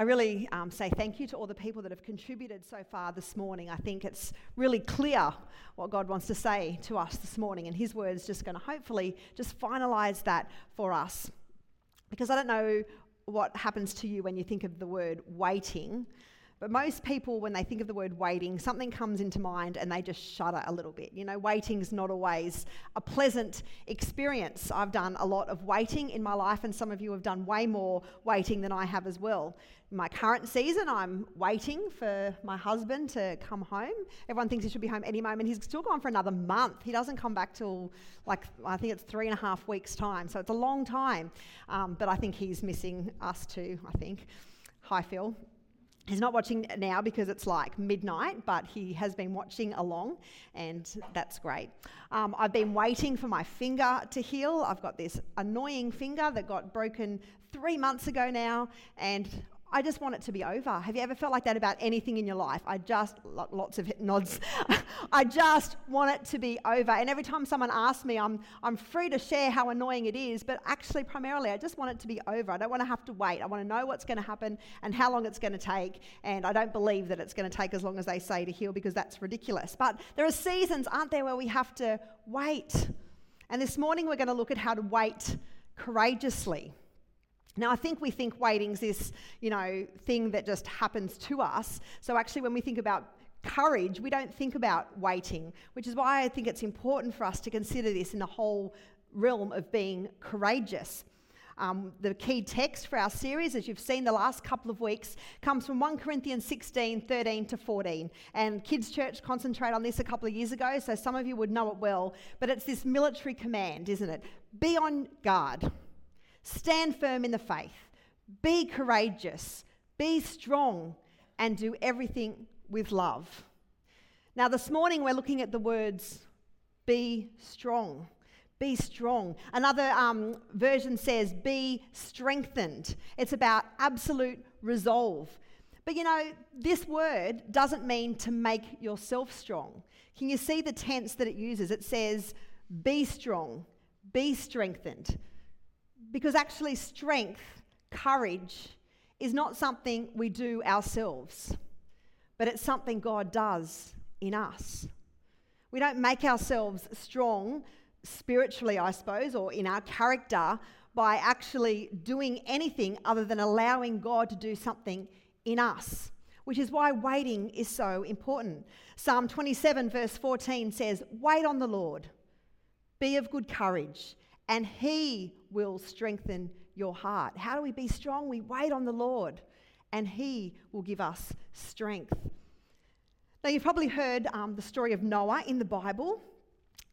I really um, say thank you to all the people that have contributed so far this morning. I think it's really clear what God wants to say to us this morning, and His word is just going to hopefully just finalize that for us. Because I don't know what happens to you when you think of the word waiting, but most people, when they think of the word waiting, something comes into mind and they just shudder a little bit. You know, waiting's not always a pleasant experience. I've done a lot of waiting in my life, and some of you have done way more waiting than I have as well. In my current season, I'm waiting for my husband to come home. Everyone thinks he should be home any moment. He's still gone for another month. He doesn't come back till like, I think it's three and a half weeks' time. So it's a long time. Um, but I think he's missing us too, I think. Hi, Phil. He's not watching now because it's like midnight, but he has been watching along, and that's great. Um, I've been waiting for my finger to heal. I've got this annoying finger that got broken three months ago now, and I just want it to be over. Have you ever felt like that about anything in your life? I just, lots of nods. I just want it to be over. And every time someone asks me, I'm, I'm free to share how annoying it is, but actually, primarily, I just want it to be over. I don't want to have to wait. I want to know what's going to happen and how long it's going to take. And I don't believe that it's going to take as long as they say to heal because that's ridiculous. But there are seasons, aren't there, where we have to wait. And this morning, we're going to look at how to wait courageously. Now, I think we think waiting's this, you know, thing that just happens to us. So actually, when we think about courage, we don't think about waiting, which is why I think it's important for us to consider this in the whole realm of being courageous. Um, the key text for our series, as you've seen the last couple of weeks, comes from 1 Corinthians 16 13 to 14. And Kids Church concentrated on this a couple of years ago, so some of you would know it well. But it's this military command, isn't it? Be on guard. Stand firm in the faith. Be courageous. Be strong and do everything with love. Now, this morning we're looking at the words be strong. Be strong. Another um, version says be strengthened. It's about absolute resolve. But you know, this word doesn't mean to make yourself strong. Can you see the tense that it uses? It says be strong, be strengthened. Because actually, strength, courage, is not something we do ourselves, but it's something God does in us. We don't make ourselves strong spiritually, I suppose, or in our character by actually doing anything other than allowing God to do something in us, which is why waiting is so important. Psalm 27, verse 14 says, Wait on the Lord, be of good courage, and He will strengthen your heart. How do we be strong? We wait on the Lord, and He will give us strength. Now, you've probably heard um, the story of Noah in the Bible.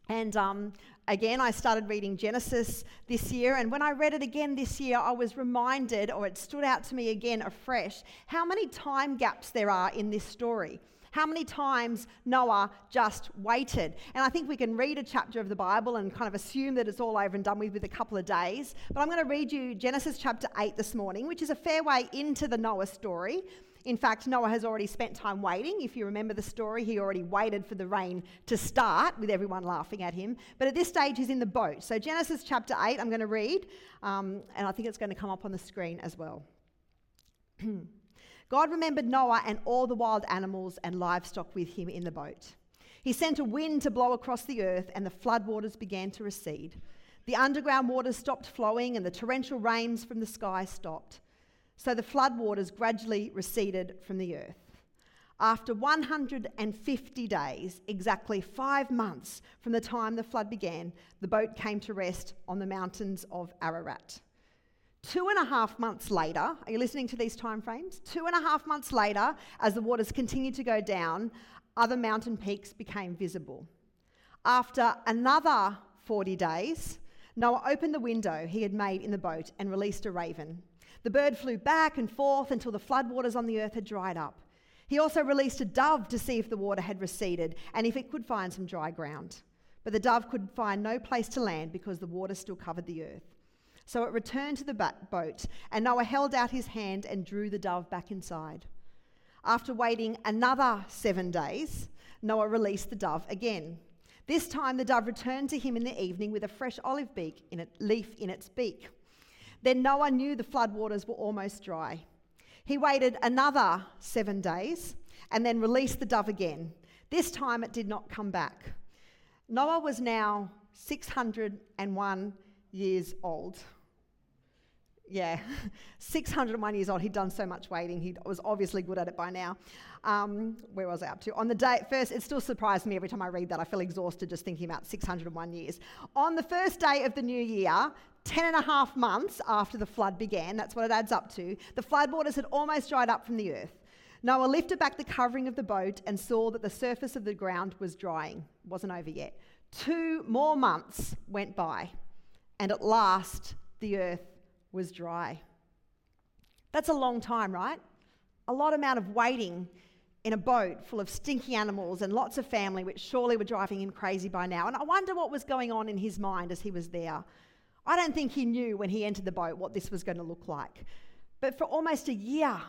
And um, again, I started reading Genesis this year. And when I read it again this year, I was reminded, or it stood out to me again afresh, how many time gaps there are in this story. How many times Noah just waited? And I think we can read a chapter of the Bible and kind of assume that it's all over and done with with a couple of days. But I'm going to read you Genesis chapter 8 this morning, which is a fair way into the Noah story. In fact, Noah has already spent time waiting. If you remember the story, he already waited for the rain to start with everyone laughing at him. But at this stage, he's in the boat. So, Genesis chapter 8, I'm going to read, um, and I think it's going to come up on the screen as well. God remembered Noah and all the wild animals and livestock with him in the boat. He sent a wind to blow across the earth, and the floodwaters began to recede. The underground waters stopped flowing, and the torrential rains from the sky stopped. So the floodwaters gradually receded from the earth. After 150 days, exactly five months from the time the flood began, the boat came to rest on the mountains of Ararat. Two and a half months later, are you listening to these time frames? Two and a half months later, as the waters continued to go down, other mountain peaks became visible. After another 40 days, Noah opened the window he had made in the boat and released a raven. The bird flew back and forth until the floodwaters on the earth had dried up. He also released a dove to see if the water had receded and if it could find some dry ground. But the dove could find no place to land because the water still covered the earth. So it returned to the boat, and Noah held out his hand and drew the dove back inside. After waiting another seven days, Noah released the dove again. This time, the dove returned to him in the evening with a fresh olive in it, leaf in its beak. Then Noah knew the floodwaters were almost dry. He waited another seven days and then released the dove again. This time it did not come back. Noah was now 601 years old. Yeah, 601 years old. He'd done so much waiting. He was obviously good at it by now. Um, where was I up to? On the day, first, it still surprised me every time I read that. I feel exhausted just thinking about 601 years. On the first day of the new year, 10 and a half months after the flood began, that's what it adds up to, the flood waters had almost dried up from the earth. Noah lifted back the covering of the boat and saw that the surface of the ground was drying. It wasn't over yet. Two more months went by, and at last the earth was dry. That's a long time, right? A lot amount of waiting in a boat full of stinky animals and lots of family, which surely were driving him crazy by now. And I wonder what was going on in his mind as he was there. I don't think he knew when he entered the boat what this was going to look like. But for almost a year,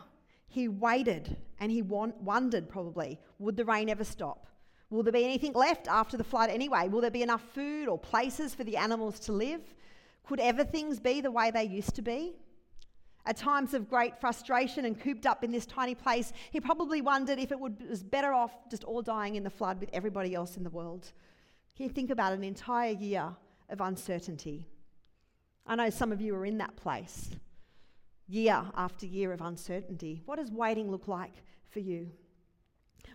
he waited and he wondered probably would the rain ever stop? Will there be anything left after the flood anyway? Will there be enough food or places for the animals to live? Could ever things be the way they used to be? At times of great frustration and cooped up in this tiny place, he probably wondered if it would, was better off just all dying in the flood with everybody else in the world. Can you think about an entire year of uncertainty? I know some of you are in that place, year after year of uncertainty. What does waiting look like for you?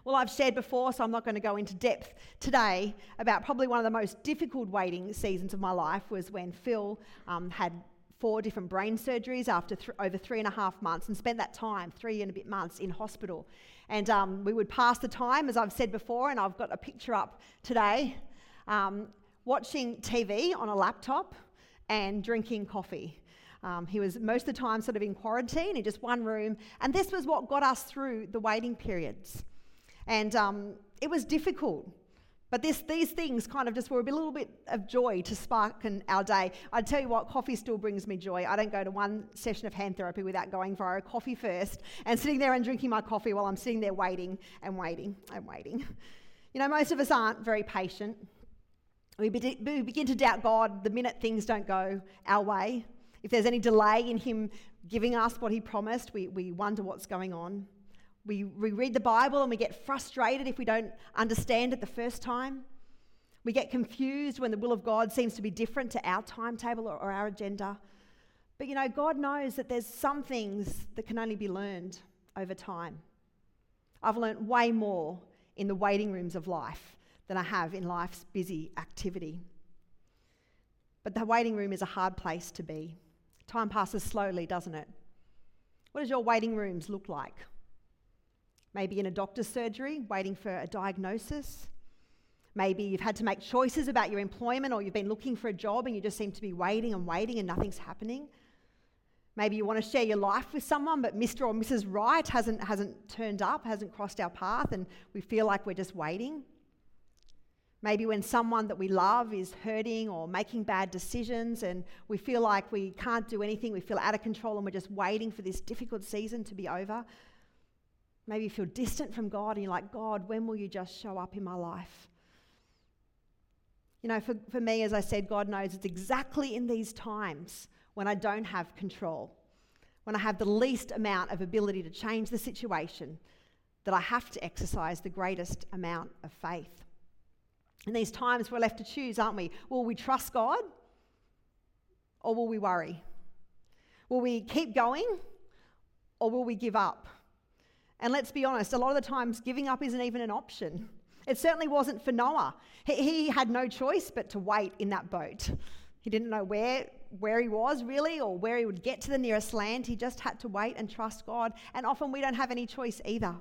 Well, I've shared before, so I'm not going to go into depth today about probably one of the most difficult waiting seasons of my life was when Phil um, had four different brain surgeries after th- over three and a half months and spent that time, three and a bit months, in hospital. And um, we would pass the time, as I've said before, and I've got a picture up today, um, watching TV on a laptop and drinking coffee. Um, he was most of the time sort of in quarantine in just one room, and this was what got us through the waiting periods. And um, it was difficult. But this, these things kind of just were a little bit of joy to spark in our day. I tell you what, coffee still brings me joy. I don't go to one session of hand therapy without going for a coffee first and sitting there and drinking my coffee while I'm sitting there waiting and waiting and waiting. You know, most of us aren't very patient. We, be- we begin to doubt God the minute things don't go our way. If there's any delay in Him giving us what He promised, we, we wonder what's going on. We, we read the Bible and we get frustrated if we don't understand it the first time. We get confused when the will of God seems to be different to our timetable or, or our agenda. But you know, God knows that there's some things that can only be learned over time. I've learned way more in the waiting rooms of life than I have in life's busy activity. But the waiting room is a hard place to be. Time passes slowly, doesn't it? What does your waiting rooms look like? Maybe in a doctor's surgery, waiting for a diagnosis. Maybe you've had to make choices about your employment or you've been looking for a job and you just seem to be waiting and waiting and nothing's happening. Maybe you want to share your life with someone, but Mr. or Mrs. Right hasn't, hasn't turned up, hasn't crossed our path, and we feel like we're just waiting. Maybe when someone that we love is hurting or making bad decisions and we feel like we can't do anything, we feel out of control and we're just waiting for this difficult season to be over. Maybe you feel distant from God and you're like, God, when will you just show up in my life? You know, for, for me, as I said, God knows it's exactly in these times when I don't have control, when I have the least amount of ability to change the situation, that I have to exercise the greatest amount of faith. In these times, we're left to choose, aren't we? Will we trust God or will we worry? Will we keep going or will we give up? And let's be honest, a lot of the times giving up isn't even an option. It certainly wasn't for Noah. He, he, had no choice but to wait in that boat. He didn't know where, where he was really or where he would get to the nearest land. He just had to wait and trust God. And often we don't have any choice either.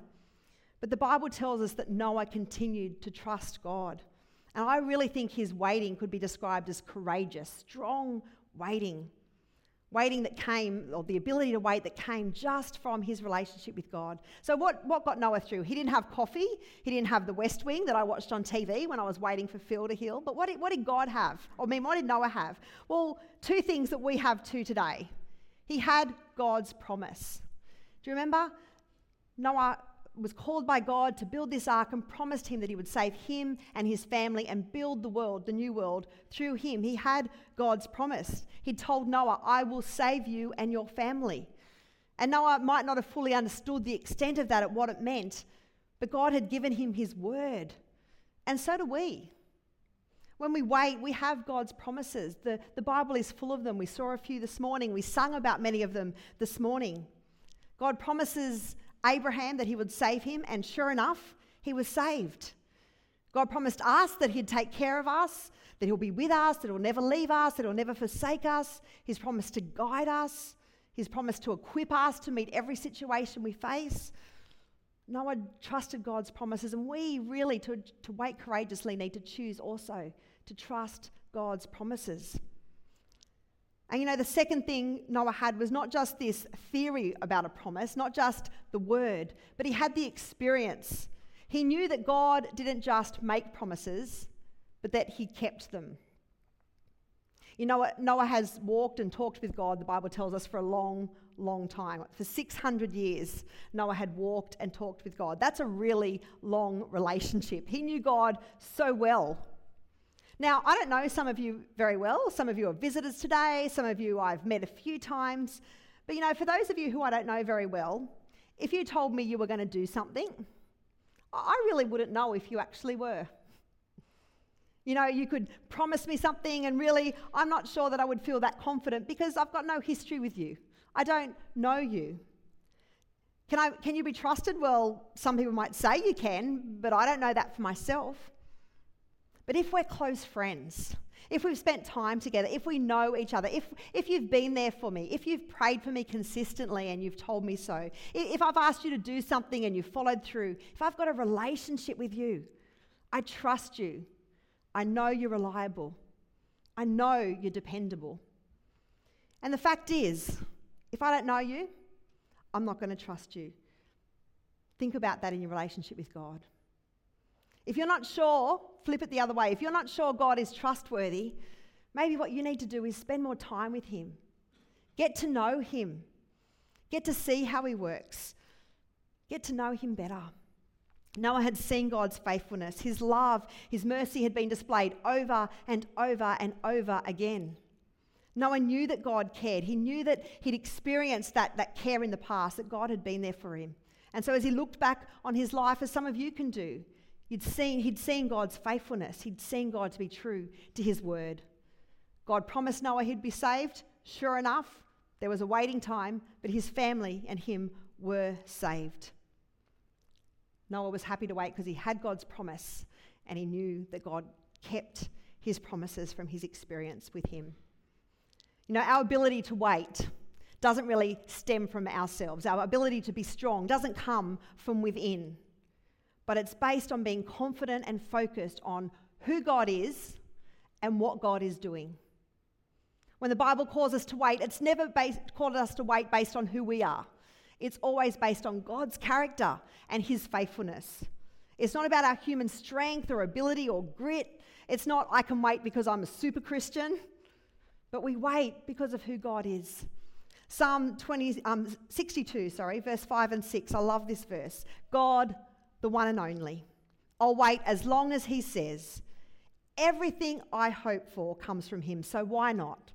But the Bible tells us that Noah continued to trust God. And I really think his waiting could be described as courageous, strong waiting. Waiting that came, or the ability to wait that came just from his relationship with God. So, what, what got Noah through? He didn't have coffee. He didn't have the West Wing that I watched on TV when I was waiting for Phil to heal. But what did, what did God have? I mean, what did Noah have? Well, two things that we have too today. He had God's promise. Do you remember? Noah was called by God to build this ark and promised him that he would save him and his family and build the world, the new world, through him. He had God's promise. He told Noah, I will save you and your family. And Noah might not have fully understood the extent of that, at what it meant, but God had given him his word. And so do we. When we wait, we have God's promises. The, the Bible is full of them. We saw a few this morning. We sung about many of them this morning. God promises Abraham that he would save him, and sure enough, he was saved. God promised us that he'd take care of us, that he'll be with us, that he'll never leave us, that he'll never forsake us. He's promised to guide us, he's promised to equip us to meet every situation we face. Noah trusted God's promises, and we really, to, to wait courageously, need to choose also to trust God's promises. And you know, the second thing Noah had was not just this theory about a promise, not just the word, but he had the experience. He knew that God didn't just make promises, but that he kept them. You know, what? Noah has walked and talked with God, the Bible tells us, for a long, long time. For 600 years, Noah had walked and talked with God. That's a really long relationship. He knew God so well now, I don't know some of you very well. Some of you are visitors today, some of you I've met a few times. But you know, for those of you who I don't know very well, if you told me you were going to do something, I really wouldn't know if you actually were. You know, you could promise me something, and really, I'm not sure that I would feel that confident because I've got no history with you. I don't know you. Can, I, can you be trusted? Well, some people might say you can, but I don't know that for myself. But if we're close friends, if we've spent time together, if we know each other, if, if you've been there for me, if you've prayed for me consistently and you've told me so, if I've asked you to do something and you've followed through, if I've got a relationship with you, I trust you. I know you're reliable. I know you're dependable. And the fact is, if I don't know you, I'm not going to trust you. Think about that in your relationship with God. If you're not sure, flip it the other way. If you're not sure God is trustworthy, maybe what you need to do is spend more time with Him. Get to know Him. Get to see how He works. Get to know Him better. Noah had seen God's faithfulness. His love, His mercy had been displayed over and over and over again. Noah knew that God cared. He knew that he'd experienced that, that care in the past, that God had been there for him. And so as he looked back on his life, as some of you can do, He'd seen, he'd seen God's faithfulness. He'd seen God to be true to his word. God promised Noah he'd be saved. Sure enough, there was a waiting time, but his family and him were saved. Noah was happy to wait because he had God's promise and he knew that God kept his promises from his experience with him. You know, our ability to wait doesn't really stem from ourselves. Our ability to be strong doesn't come from within but it's based on being confident and focused on who God is and what God is doing. When the Bible calls us to wait, it's never based, called us to wait based on who we are. It's always based on God's character and His faithfulness. It's not about our human strength or ability or grit. It's not, I can wait because I'm a super Christian, but we wait because of who God is. Psalm 20, um, 62, sorry, verse 5 and 6. I love this verse. God the one and only. I'll wait as long as he says. Everything I hope for comes from him, so why not?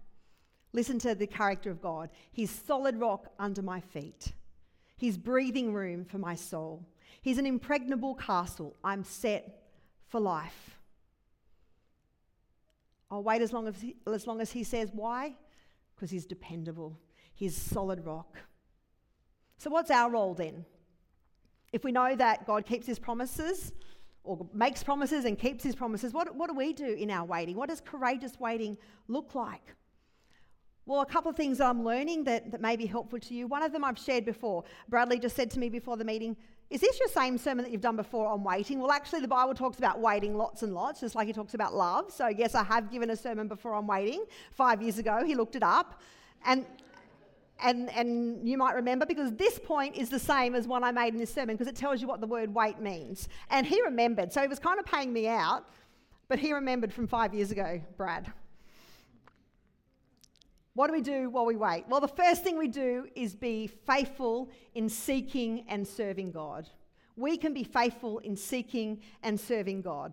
Listen to the character of God. He's solid rock under my feet. He's breathing room for my soul. He's an impregnable castle. I'm set for life. I'll wait as long as he, as long as he says why? Because he's dependable. He's solid rock. So, what's our role then? If we know that God keeps his promises or makes promises and keeps his promises, what, what do we do in our waiting? What does courageous waiting look like? Well, a couple of things that I'm learning that, that may be helpful to you. One of them I've shared before. Bradley just said to me before the meeting, Is this your same sermon that you've done before on waiting? Well, actually, the Bible talks about waiting lots and lots, just like he talks about love. So, yes, I have given a sermon before on waiting five years ago. He looked it up. And and, and you might remember because this point is the same as one I made in this sermon because it tells you what the word wait means. And he remembered. So he was kind of paying me out, but he remembered from five years ago, Brad. What do we do while we wait? Well, the first thing we do is be faithful in seeking and serving God. We can be faithful in seeking and serving God.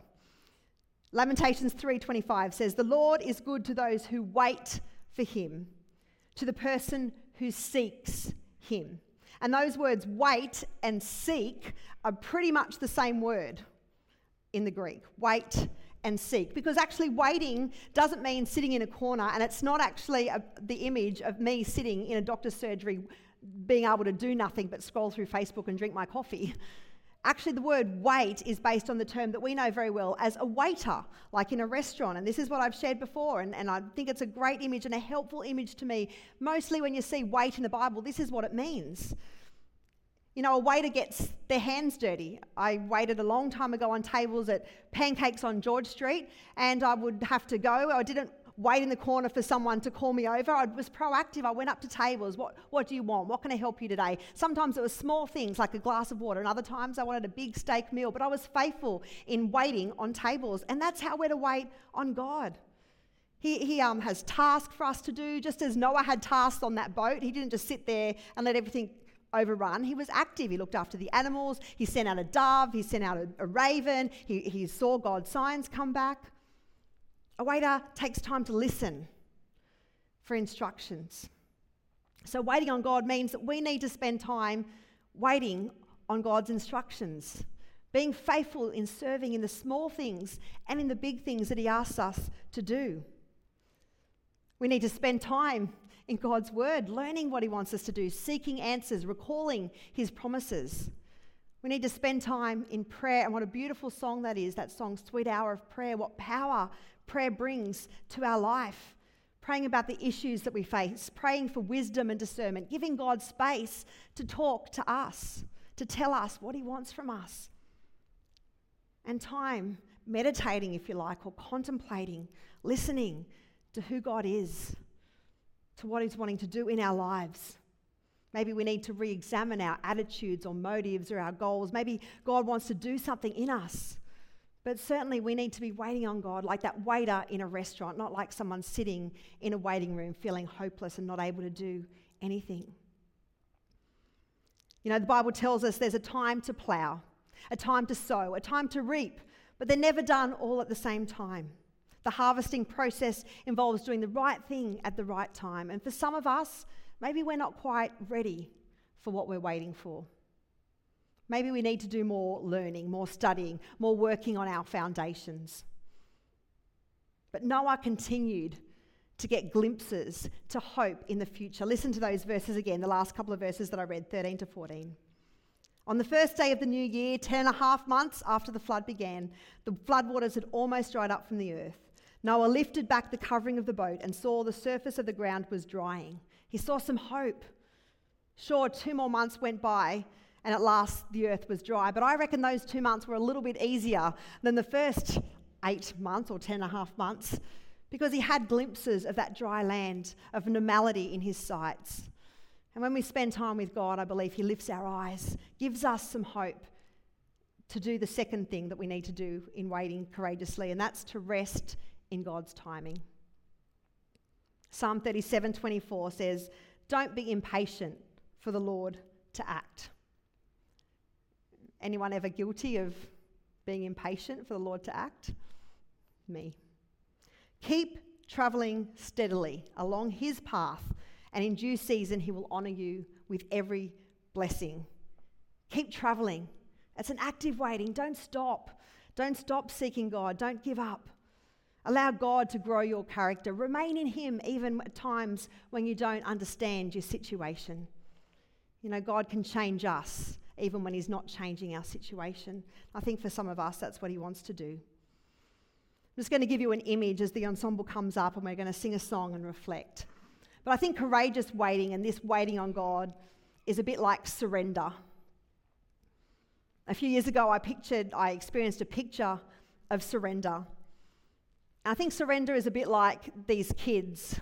Lamentations 3:25 says, "The Lord is good to those who wait for him, to the person who seeks Him. And those words wait and seek are pretty much the same word in the Greek. Wait and seek. Because actually, waiting doesn't mean sitting in a corner, and it's not actually a, the image of me sitting in a doctor's surgery being able to do nothing but scroll through Facebook and drink my coffee. Actually, the word wait is based on the term that we know very well as a waiter, like in a restaurant. And this is what I've shared before, and, and I think it's a great image and a helpful image to me. Mostly when you see wait in the Bible, this is what it means. You know, a waiter gets their hands dirty. I waited a long time ago on tables at Pancakes on George Street, and I would have to go. I didn't wait in the corner for someone to call me over. I was proactive. I went up to tables. What, what do you want? What can I help you today? Sometimes it was small things like a glass of water, and other times I wanted a big steak meal. But I was faithful in waiting on tables. And that's how we're to wait on God. He, he um, has tasks for us to do, just as Noah had tasks on that boat. He didn't just sit there and let everything overrun. He was active. He looked after the animals. He sent out a dove. He sent out a, a raven. He, he saw God's signs come back. A waiter takes time to listen for instructions. So, waiting on God means that we need to spend time waiting on God's instructions, being faithful in serving in the small things and in the big things that He asks us to do. We need to spend time in God's Word, learning what He wants us to do, seeking answers, recalling His promises. We need to spend time in prayer, and what a beautiful song that is that song, Sweet Hour of Prayer. What power prayer brings to our life. Praying about the issues that we face, praying for wisdom and discernment, giving God space to talk to us, to tell us what He wants from us. And time meditating, if you like, or contemplating, listening to who God is, to what He's wanting to do in our lives. Maybe we need to re examine our attitudes or motives or our goals. Maybe God wants to do something in us. But certainly, we need to be waiting on God like that waiter in a restaurant, not like someone sitting in a waiting room feeling hopeless and not able to do anything. You know, the Bible tells us there's a time to plough, a time to sow, a time to reap, but they're never done all at the same time. The harvesting process involves doing the right thing at the right time. And for some of us, maybe we're not quite ready for what we're waiting for. Maybe we need to do more learning, more studying, more working on our foundations. But Noah continued to get glimpses to hope in the future. Listen to those verses again, the last couple of verses that I read, 13 to 14. On the first day of the new year, ten and a half months after the flood began, the floodwaters had almost dried up from the earth. Noah lifted back the covering of the boat and saw the surface of the ground was drying. He saw some hope. Sure, two more months went by, and at last the earth was dry. But I reckon those two months were a little bit easier than the first eight months or ten and a half months because he had glimpses of that dry land, of normality in his sights. And when we spend time with God, I believe He lifts our eyes, gives us some hope to do the second thing that we need to do in waiting courageously, and that's to rest in God's timing. Psalm 37 24 says, Don't be impatient for the Lord to act. Anyone ever guilty of being impatient for the Lord to act? Me. Keep travelling steadily along His path, and in due season, He will honour you with every blessing. Keep travelling. It's an active waiting. Don't stop. Don't stop seeking God. Don't give up. Allow God to grow your character. Remain in Him even at times when you don't understand your situation. You know, God can change us even when He's not changing our situation. I think for some of us, that's what He wants to do. I'm just going to give you an image as the ensemble comes up and we're going to sing a song and reflect. But I think courageous waiting and this waiting on God is a bit like surrender. A few years ago, I pictured, I experienced a picture of surrender. I think surrender is a bit like these kids.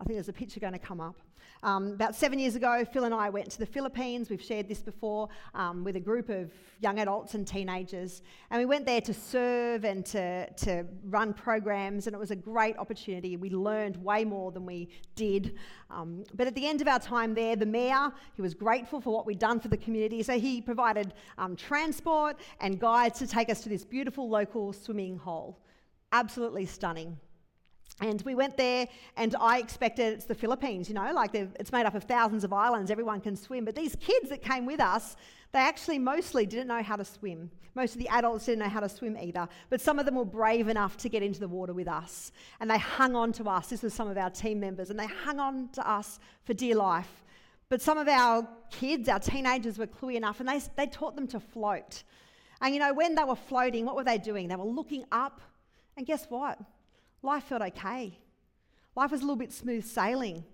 I think there's a picture going to come up. Um, about seven years ago, Phil and I went to the Philippines. We've shared this before um, with a group of young adults and teenagers. And we went there to serve and to, to run programs, and it was a great opportunity. We learned way more than we did. Um, but at the end of our time there, the mayor, he was grateful for what we'd done for the community. So he provided um, transport and guides to take us to this beautiful local swimming hole. Absolutely stunning. And we went there, and I expected it's the Philippines, you know, like it's made up of thousands of islands, everyone can swim. But these kids that came with us, they actually mostly didn't know how to swim. Most of the adults didn't know how to swim either. But some of them were brave enough to get into the water with us. And they hung on to us. This was some of our team members, and they hung on to us for dear life. But some of our kids, our teenagers, were cluey enough, and they, they taught them to float. And you know, when they were floating, what were they doing? They were looking up, and guess what? Life felt okay. Life was a little bit smooth sailing.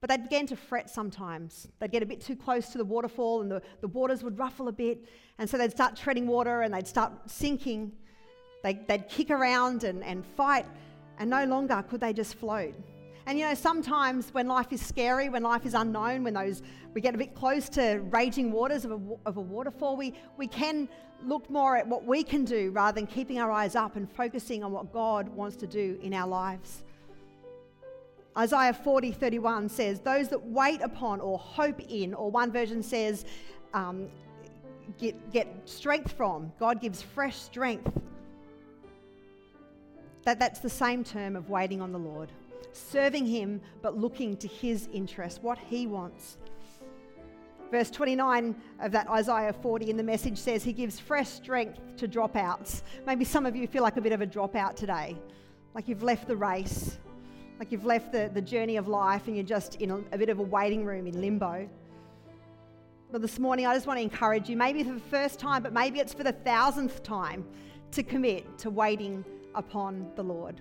But they began to fret sometimes. They'd get a bit too close to the waterfall and the, the waters would ruffle a bit. And so they'd start treading water and they'd start sinking. They, they'd kick around and, and fight, and no longer could they just float. And you know, sometimes when life is scary, when life is unknown, when those we get a bit close to raging waters of a, of a waterfall, we, we can look more at what we can do rather than keeping our eyes up and focusing on what God wants to do in our lives. Isaiah 40 31 says, Those that wait upon or hope in, or one version says, um, get, get strength from. God gives fresh strength. That, that's the same term of waiting on the Lord serving Him, but looking to His interest, what He wants. Verse 29 of that Isaiah 40 in the message says, He gives fresh strength to dropouts. Maybe some of you feel like a bit of a dropout today, like you've left the race, like you've left the, the journey of life and you're just in a, a bit of a waiting room in limbo. But this morning, I just want to encourage you, maybe for the first time, but maybe it's for the thousandth time, to commit to waiting upon the Lord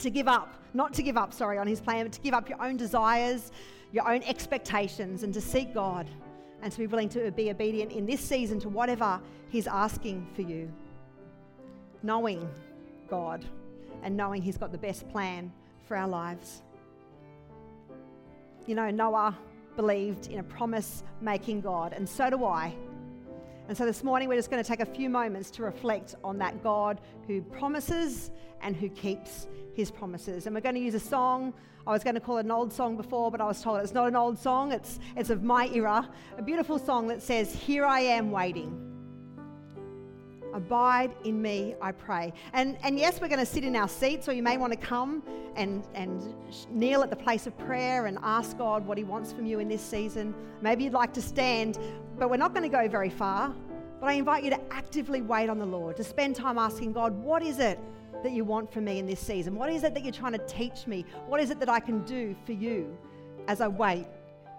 to give up, not to give up, sorry, on his plan, but to give up your own desires, your own expectations, and to seek God and to be willing to be obedient in this season to whatever he's asking for you. Knowing God and knowing he's got the best plan for our lives. You know, Noah believed in a promise making God, and so do I. And so this morning, we're just going to take a few moments to reflect on that God who promises and who keeps his promises. And we're going to use a song. I was going to call it an old song before, but I was told it's not an old song, it's, it's of my era. A beautiful song that says, Here I am waiting. Abide in me, I pray. And, and yes, we're going to sit in our seats, or you may want to come and, and kneel at the place of prayer and ask God what He wants from you in this season. Maybe you'd like to stand, but we're not going to go very far. But I invite you to actively wait on the Lord, to spend time asking God, what is it that you want from me in this season? What is it that you're trying to teach me? What is it that I can do for you as I wait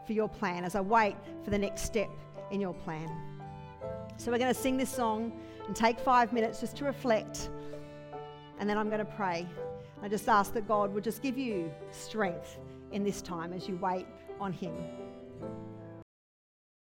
for your plan, as I wait for the next step in your plan? So we're going to sing this song and take five minutes just to reflect, and then I'm going to pray. I just ask that God would just give you strength in this time as you wait on Him.